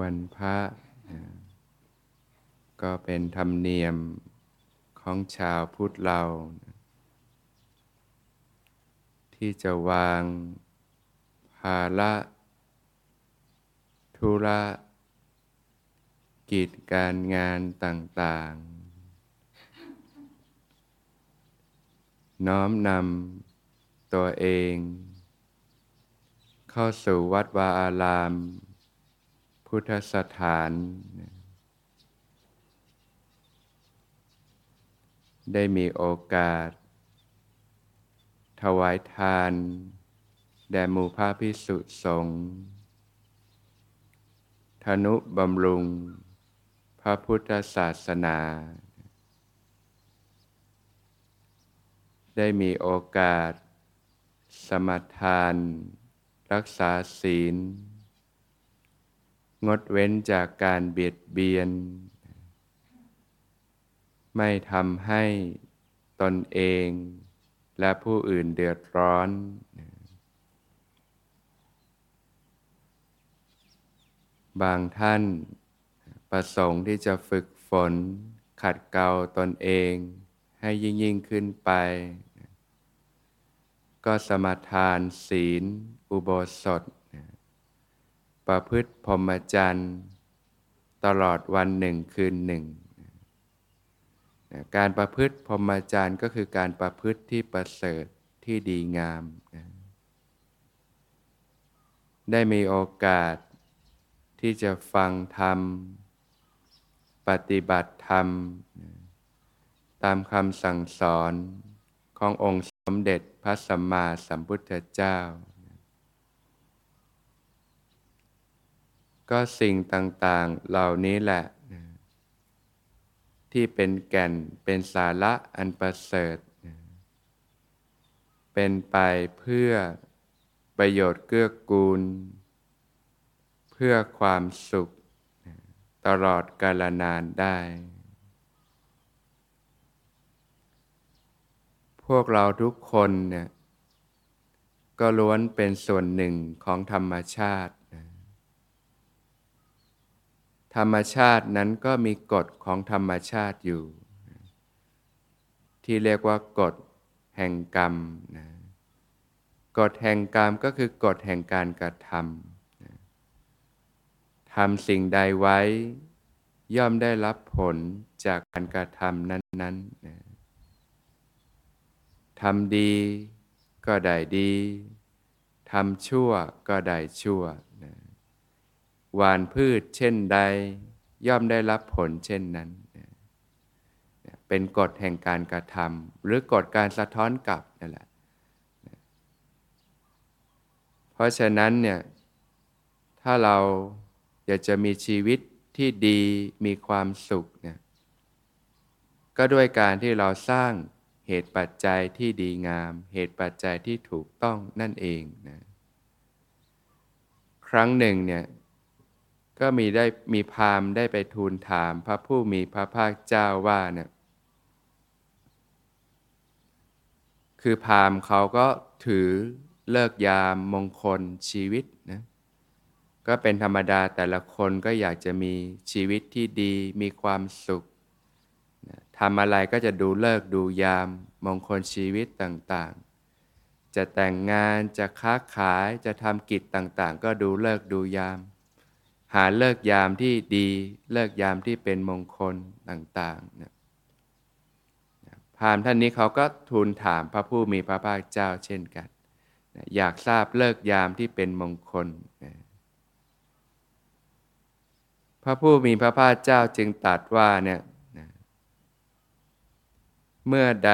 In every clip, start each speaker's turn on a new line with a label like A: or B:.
A: วันพระ ก็เป็นธรรมเนียมของชาวพุทธเรา ที่จะวางภาระธุระกิจการงานต่างๆ น้อมนำตัวเอง เข้าสู่วัดวาอาราม พุทธสถาน ได้มีโอกาส ถวายทาน แด่หมู่พระพิสุสงฆ์ธนุบำรุง พระพุทธศาสนา ได้มีโอกาส สมทาน รักษาศีล งดเว้นจากการเบียดเบียน ไม่ทำให้ตนเองและผู้อื่นเดือดร้อน บางท่านประสงค์ที่จะฝึกฝน ขัดเกลาตนเองให้ยิ่งยิ่งขึ้นไป ก็สมาทานศีล อุโบสถ ประพฤติพรหมจรรย์ ตลอดวันหนึ่งคืนหนึ่ง การประพฤติพรหมจรรย์ก็คือการประพฤติที่ประเสริฐที่ดีงาม ได้มีโอกาสที่จะฟังธรรม ปฏิบัติธรรม ตามคำสั่งสอนขององค์สมเด็จพระสัมมาสัมพุทธเจ้า ก็สิ่งต่างๆเหล่านี้แหละ ที่เป็นแก่นเป็นสาระอันประเสริฐ เป็นไปเพื่อประโยชน์เกื้อกูล เพื่อความสุขตลอดกาลนานได้ พวกเราทุกคนเนี่ยก็ล้วนเป็นส่วนหนึ่งของธรรมชาติ ธรรมชาตินั้นก็มีกฎของธรรมชาติอยู่ ที่เรียกว่ากฎแห่งกรรมนะกฎแห่งกรรมก็คือกฎแห่งการกระทำทำสิ่งใดไว้ ย่อมได้รับผลจากการกระทำนั้นๆนะทำดีก็ได้ดี ทำชั่วก็ได้ชั่ว หวานพืชเช่นใด ย่อมได้รับผลเช่นนั้น เป็นกฎแห่งการกระทำหรือกฎการสะท้อนกลับนั่นแหละ เพราะฉะนั้นเนี่ยถ้าเราอยากจะมีชีวิตที่ดีมีความสุขเนี่ยก็ด้วยการที่เราสร้างเหตุปัจจัยที่ดีงาม เหตุปัจจัยที่ถูกต้องนั่นเองนะครั้งหนึ่งเนี่ย ก็มีได้มีพามได้ไปทูลถามพระผู้มีพระภาคเจ้าว่าเนี่ยคือพามเขาก็ถือเลิกยามมงคลชีวิตนะก็เป็นธรรมดาแต่ละคนก็อยากจะมีชีวิตที่ดีมีความสุขทำอะไรก็จะดูเลิกดูยามมงคลชีวิตต่างๆ จะแต่งงานจะค้าขายจะทำกิจต่างๆ ก็ดูเลิกดูยาม หาเลิกยามที่ดี เลิกยามที่เป็นมงคลต่างๆนะพามท่านนี้เขาก็ทูลถามพระผู้มีพระภาคเจ้าเช่นกันอยากทราบเลิกยามที่เป็นมงคลพระผู้มีพระภาคเจ้าจึงตรัสว่าเนี่ยเมื่อใด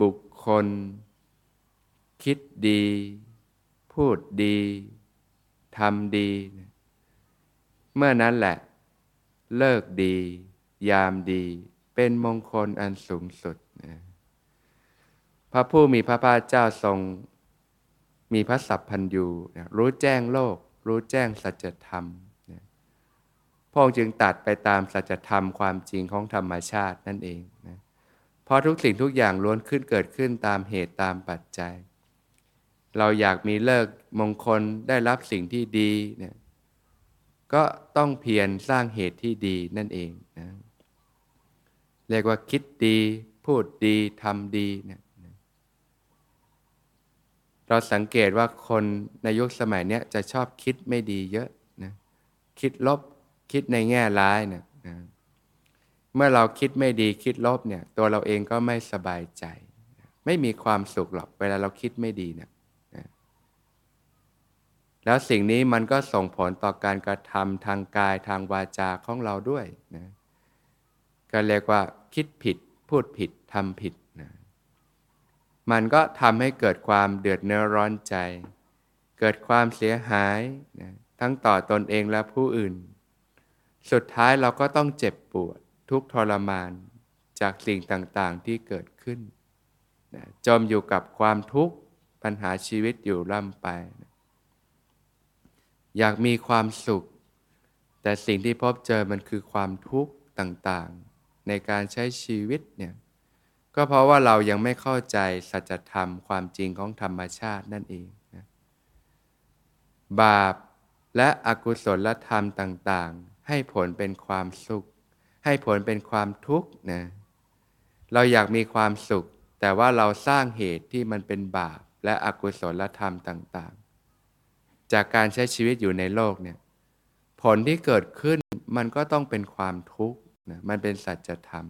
A: บุคคล คิดดี พูดดีทำดี เมื่อนั้นแหละ เลิกดี ยามดี เป็นมงคลอันสูงสุดนะพระผู้มีพระภาคเจ้าทรง มีพระสัพพัญญูรู้แจ้งโลก รู้แจ้งสัจธรรมพระองค์จึงตัดไปตามสัจธรรมความจริงของธรรมชาตินั่นเองนะเพราะทุกสิ่งทุกอย่างล้วนขึ้นเกิดขึ้นตามเหตุตามปัจจัย เราอยากมีเลิกมงคลได้รับสิ่งที่ดีเนี่ย ก็ต้องเพียรสร้างเหตุที่ดีนั่นเองนะเรียกว่าคิดดี พูดดีทำดีนะเราสังเกตว่าคนในยุคสมัยนี้จะชอบคิดไม่ดีเยอะนะคิดลบคิดในแง่ร้ายนะนะเมื่อเราคิดไม่ดีคิดลบเนี่ยตัวเราเองก็ไม่สบายใจ ไม่มีความสุขหรอกเวลาเราคิดไม่ดีเนี่ย แล้วสิ่งนี้มันก็ส่งผลต่อการกระทำทางกายทางวาจาของเราด้วยนะก็เรียกว่าคิดผิด พูดผิดทำผิดนะมันก็ทำให้เกิดความเดือดเนื้อร้อนใจ เกิดความเสียหายนะทั้งต่อตอนเองและผู้อื่น สุดท้ายเราก็ต้องเจ็บปวดทุกทรมานจากสิ่งต่างๆที่เกิดขึ้นนะจมอยู่กับความทุกข์ปัญหาชีวิตอยู่ล่ำไปน อยากมีความสุข แต่สิ่งที่พบเจอมันคือความทุกข์ต่างๆ ในการใช้ชีวิตเนี่ยก็เพราะว่าเรายังไม่เข้าใจสัจธรรมความจริงของธรรมชาตินั่นเองนะบาปและอกุศลธรรมต่างๆ ให้ผลเป็นความสุข ให้ผลเป็นความทุกข์นะเราอยากมีความสุข แต่ว่าเราสร้างเหตุที่มันเป็นบาปและอกุศลธรรมต่างๆ จากการใช้ชีวิตอยู่ในโลกเนี่ยผลที่เกิดขึ้นมันก็ต้องเป็นความทุกข์นะมันเป็นสัจธรรม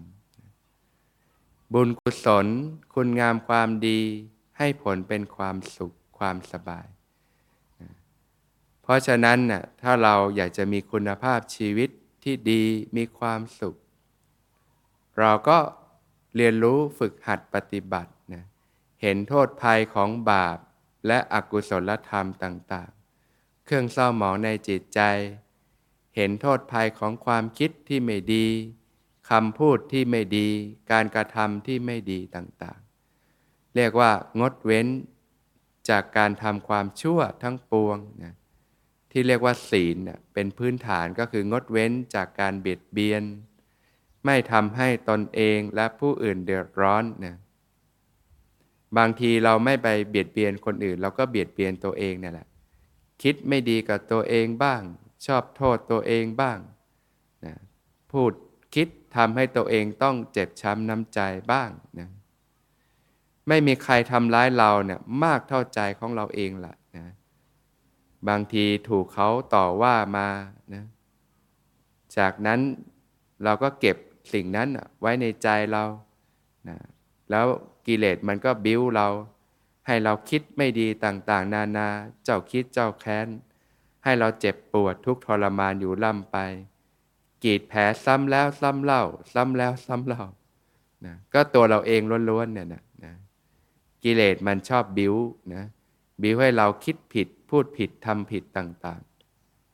A: บุญกุศล คุณงามความดีให้ผลเป็นความสุขความสบาย เพราะฉะนั้นน่ะถ้าเราอยากจะมีคุณภาพชีวิตที่ดีมีความสุข เราก็เรียนรู้ฝึกหัดปฏิบัตินะเห็นโทษภัยของบาปและอกุศลธรรมต่าง ๆ เครื่องเศร้าหมองในจิตใจ เห็นโทษภัยของความคิดที่ไม่ดีคำพูดที่ไม่ดี การกระทำที่ไม่ดีต่างๆ เรียกว่างดเว้นจากการทำความชั่วทั้งปวงนะที่เรียกว่าศีลเป็นพื้นฐานก็คืองดเว้นจากการเบียดเบียน ไม่ทำให้ตนเองและผู้อื่นเดือดร้อนนะบางทีเราไม่ไปเบียดเบียนคนอื่น เราก็เบียดเบียนตัวเองนี่แหละ คิดไม่ดีกับตัวเองบ้าง ชอบโทษตัวเองบ้างนะพูดคิดทำให้ตัวเองต้องเจ็บช้ำน้ำใจบ้างนะไม่มีใครทำร้ายเราเนี่ยมากเท่าใจของเราเองแหละนะบางทีถูกเขาต่อว่ามานะจากนั้นเราก็เก็บสิ่งนั้นไว้ในใจเรานะแล้วกิเลสมันก็บิ้วเรา ให้เราคิดไม่ดีต่างๆ นานา เจ้าคิดเจ้าแค้น ให้เราเจ็บปวดทุกทรมานอยู่ล่ำไป กีดแผลซ้ำแล้วซ้ำเล่า ซ้ำแล้วซ้ำเล่านะก็ตัวเราเองล้วนๆเนี่ยนะนะกิเลสมันชอบบิ้วนะบิ้วให้เราคิดผิด พูดผิดทำผิดต่าง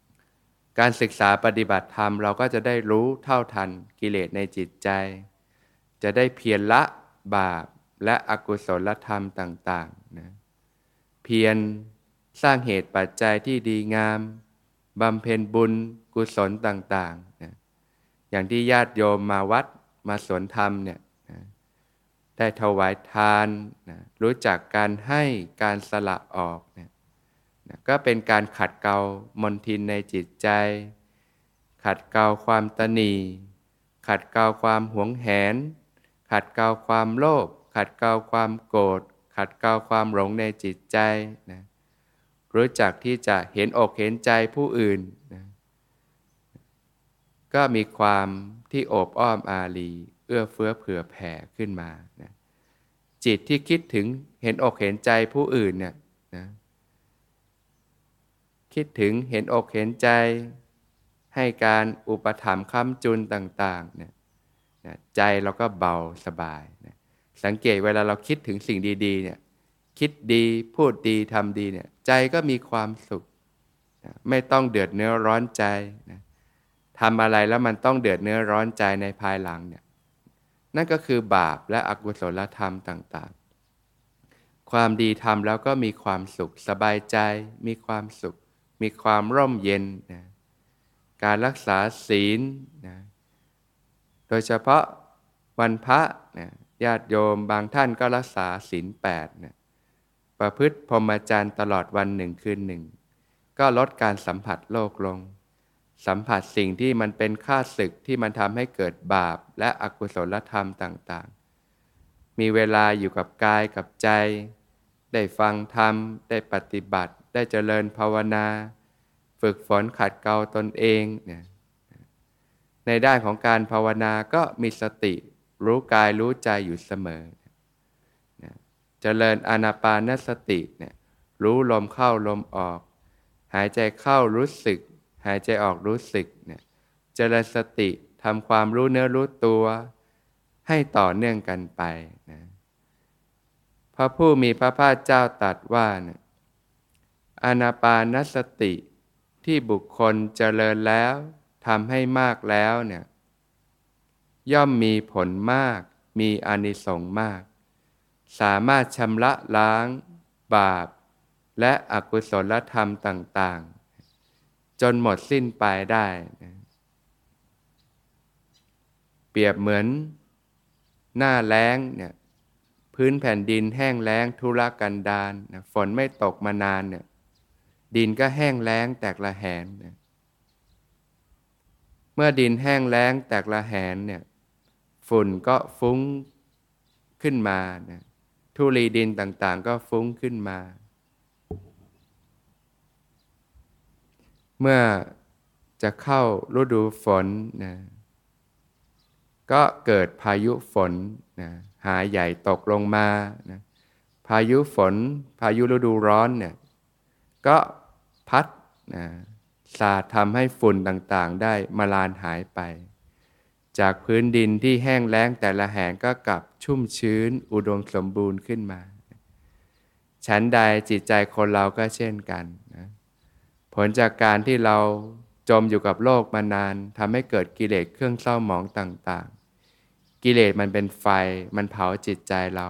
A: ๆ การศึกษาปฏิบัติธรรมเราก็จะได้รู้เท่าทันกิเลสในจิตใจ จะได้เพียรละบาป และอกุศลธรรมต่างๆนะเพียรสร้างเหตุปัจจัยที่ดีงามบำเพ็ญบุญกุศลต่างๆนะอย่างที่ญาติโยมมาวัดมาสวนธรรมเนี่ยนะได้ถวายทานนะรู้จักการให้การสละออกเนี่ยนะก็เป็นการขัดเกลามนทินในจิตใจ ขัดเกลาความตนีขัดเกลาความหวงแหน ขัดเกลาความโลภ ขัดเกลาความโกรธขัดเกลาความหลงในจิตใจนะรู้จักที่จะเห็นอกเห็นใจผู้อื่นนะก็มีความที่โอบอ้อมอารีเอื้อเฟื้อเผื่อแผ่ขึ้นมานะจิตที่คิดถึงเห็นอกเห็นใจผู้อื่นเนี่ยนะคิดถึงเห็นอกเห็นใจ ให้การอุปถัมภ์ค้ำจุนต่างๆเนี่ยนะใจเราก็เบาสบายนะ สังเกตเวลาเราคิดถึงสิ่งดีๆเนี่ยคิดดีพูดดีทำดีเนี่ยใจก็มีความสุขนะไม่ต้องเดือดเนื้อร้อนใจนะทำอะไรแล้วมันต้องเดือดเนื้อร้อนใจในภายหลังเนี่ยนั่นก็คือบาปและอกุศลธรรมต่างๆ ความดีทำแล้วก็มีความสุขสบายใจ มีความสุข มีความร่มเย็นนะการรักษาศีลนะโดยเฉพาะวันพระนะ ญาติโยมบางท่านก็รักษาศีลแปดนะประพฤติพรหมจรรย์ตลอดวันหนึ่งคืนหนึ่ง ก็ลดการสัมผัสโลกลง สัมผัสสิ่งที่มันเป็นค่าศึกที่มันทำให้เกิดบาปและอกุศลธรรมต่างๆ มีเวลาอยู่กับกายกับใจ ได้ฟังธรรม ได้ปฏิบัติ ได้เจริญภาวนา ฝึกฝนขัดเกลาตนเองเนี่ยในด้านของการภาวนาก็มีสติ รู้กายรู้ใจอยู่เสมอนะเจริญอานาปานสติเนี่ยรู้ลมเข้าลมออก หายใจเข้ารู้สึก หายใจออกรู้สึกเนี่ยเจริญสติทำความรู้เนื้อรู้ตัว ให้ต่อเนื่องกันไปนะพระผู้มีพระภาคเจ้าตรัสว่าเนี่ยอานาปานสติที่บุคคลเจริญแล้วทำให้มากแล้วเนี่ย ย่อมมีผลมาก มีอานิสงส์มาก สามารถชำระล้าง บาป และอกุศลธรรมต่าง ๆ จนหมดสิ้นไปได้นะเปรียบเหมือน หน้าแล้งเนี่ยพื้นแผ่นดินแห้งแล้งทุรกันดารนะฝนไม่ตกมานานเนี่ยดินก็แห้งแล้งแตกละแหนนะเมื่อดินแห้งแล้งแตกละแหนเนี่ย ฝุ่นก็ฟุ้งขึ้นมานะทุลีดินต่างๆ ก็ฟุ้งขึ้นมา เมื่อจะเข้าฤดูฝนนะก็เกิดพายุฝนนะหาใหญ่ตกลงมานะพายุฝน พายุฤดูร้อนเนี่ยก็พัดนะสาดทำให้ฝุ่นต่างๆ ได้มาลานหายไป จากพื้นดินที่แห้งแล้งแต่ละแห่งก็กลับชุ่มชื้นอุดมสมบูรณ์ขึ้นมาฉันใดจิตใจคนเราก็เช่นกันนะผลจากการที่เราจมอยู่กับโลกมานานทำให้เกิดกิเลสเครื่องเศร้าหมองต่างๆ กิเลสมันเป็นไฟมันเผาจิตใจเรา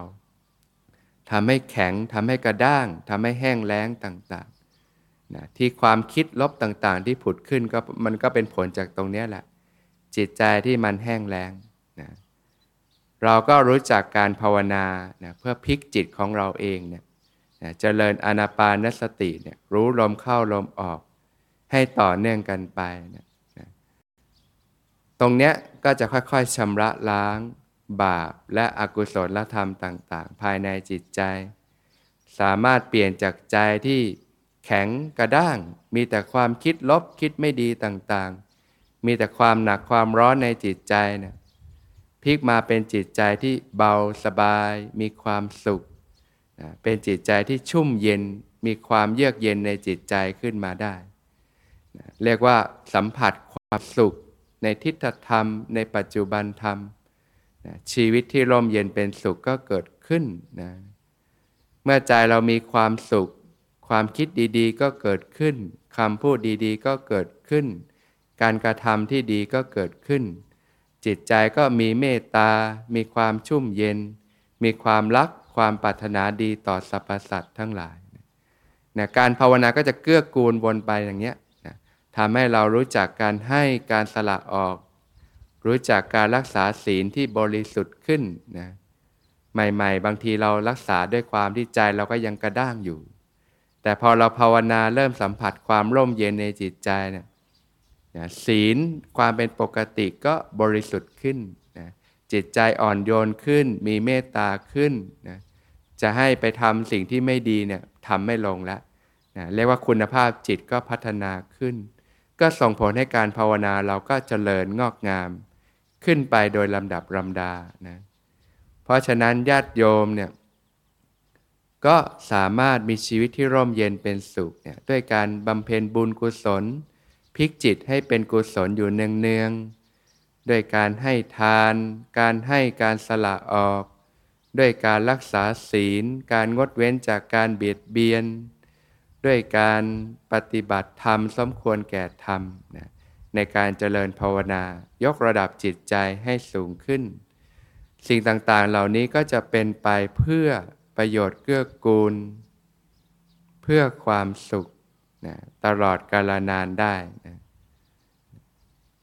A: ทำให้แข็งทำให้กระด้างทำให้แห้งแล้งต่างๆนะที่ความคิดลบต่างๆ ที่ผุดขึ้นก็มันก็เป็นผลจากตรงนี้แหละ จิตใจที่มันแห้งแล้งนะเราก็รู้จักการภาวนานะเพื่อพลิกจิตของเราเองเนี่ยนะเจริญอนาปานสติเนี่ยรู้ลมเข้าลมออก ให้ต่อเนื่องกันไปนะนะตรงเนี้ยก็จะค่อยๆชำระล้างบาปและอกุศลธรรมต่าง ๆ ภายในจิตใจ สามารถเปลี่ยนจากใจที่แข็งกระด้าง มีแต่ความคิดลบคิดไม่ดีต่างๆ มีแต่ความหนักความร้อนในจิตใจเนี่ยพลิกมาเป็นจิตใจที่เบาสบาย มีความสุขเป็นจิตใจที่ชุ่มเย็นมีความเยือกเย็นในจิตใจขึ้นมาได้เรียกว่าสัมผัสความสุข ในทิฏฐธรรม ในปัจจุบันธรรมชีวิตที่ร่มเย็นเป็นสุขก็เกิดขึ้นนะเมื่อใจเรามีความสุข ความคิดดีๆ ก็เกิดขึ้นคำพูดดีๆ ก็เกิดขึ้น การกระทำที่ดีก็เกิดขึ้น จิตใจก็มีเมตตา มีความชุ่มเย็น มีความรักความปรารถนาดีต่อสรรพสัตว์ทั้งหลายนะการภาวนาก็จะเกื้อกูลวนไปอย่างเนี้ยนะทำให้เรารู้จักการให้การสละออก รู้จักการรักษาศีลที่บริสุทธิ์ขึ้นนะใหม่ๆ บางทีเรารักษาด้วยความที่ใจเราก็ยังกระด้างอยู่ แต่พอเราภาวนาเริ่มสัมผัสความร่มเย็นในจิตใจเนี่ย นะศีลความเป็นปกติก็บริสุทธิ์ขึ้นนะจิตใจอ่อนโยนขึ้น มีเมตตาขึ้นนะจะให้ไปทำสิ่งที่ไม่ดีเนี่ยทำไม่ลงแล้วนะเรียกว่าคุณภาพจิตก็พัฒนาขึ้น ก็ส่งผลให้การภาวนาเราก็เจริญงอกงาม ขึ้นไปโดยลำดับลำดานะเพราะฉะนั้นญาติโยมเนี่ยก็สามารถมีชีวิตที่ร่มเย็นเป็นสุขเนี่ยด้วยการบำเพ็ญบุญกุศล พลิกจิตให้เป็นกุศลอยู่เนืองๆด้วยการให้ทาน การให้การสละออก ด้วยการรักษาศีล การงดเว้นจากการเบียดเบียน ด้วยการปฏิบัติธรรมสมควรแก่ธรรมนะในการเจริญภาวนายกระดับจิตใจให้สูงขึ้น สิ่งต่างๆเหล่านี้ก็จะเป็นไปเพื่อประโยชน์เกื้อกูล เพื่อความสุข นะตลอดกาลนานได้นะ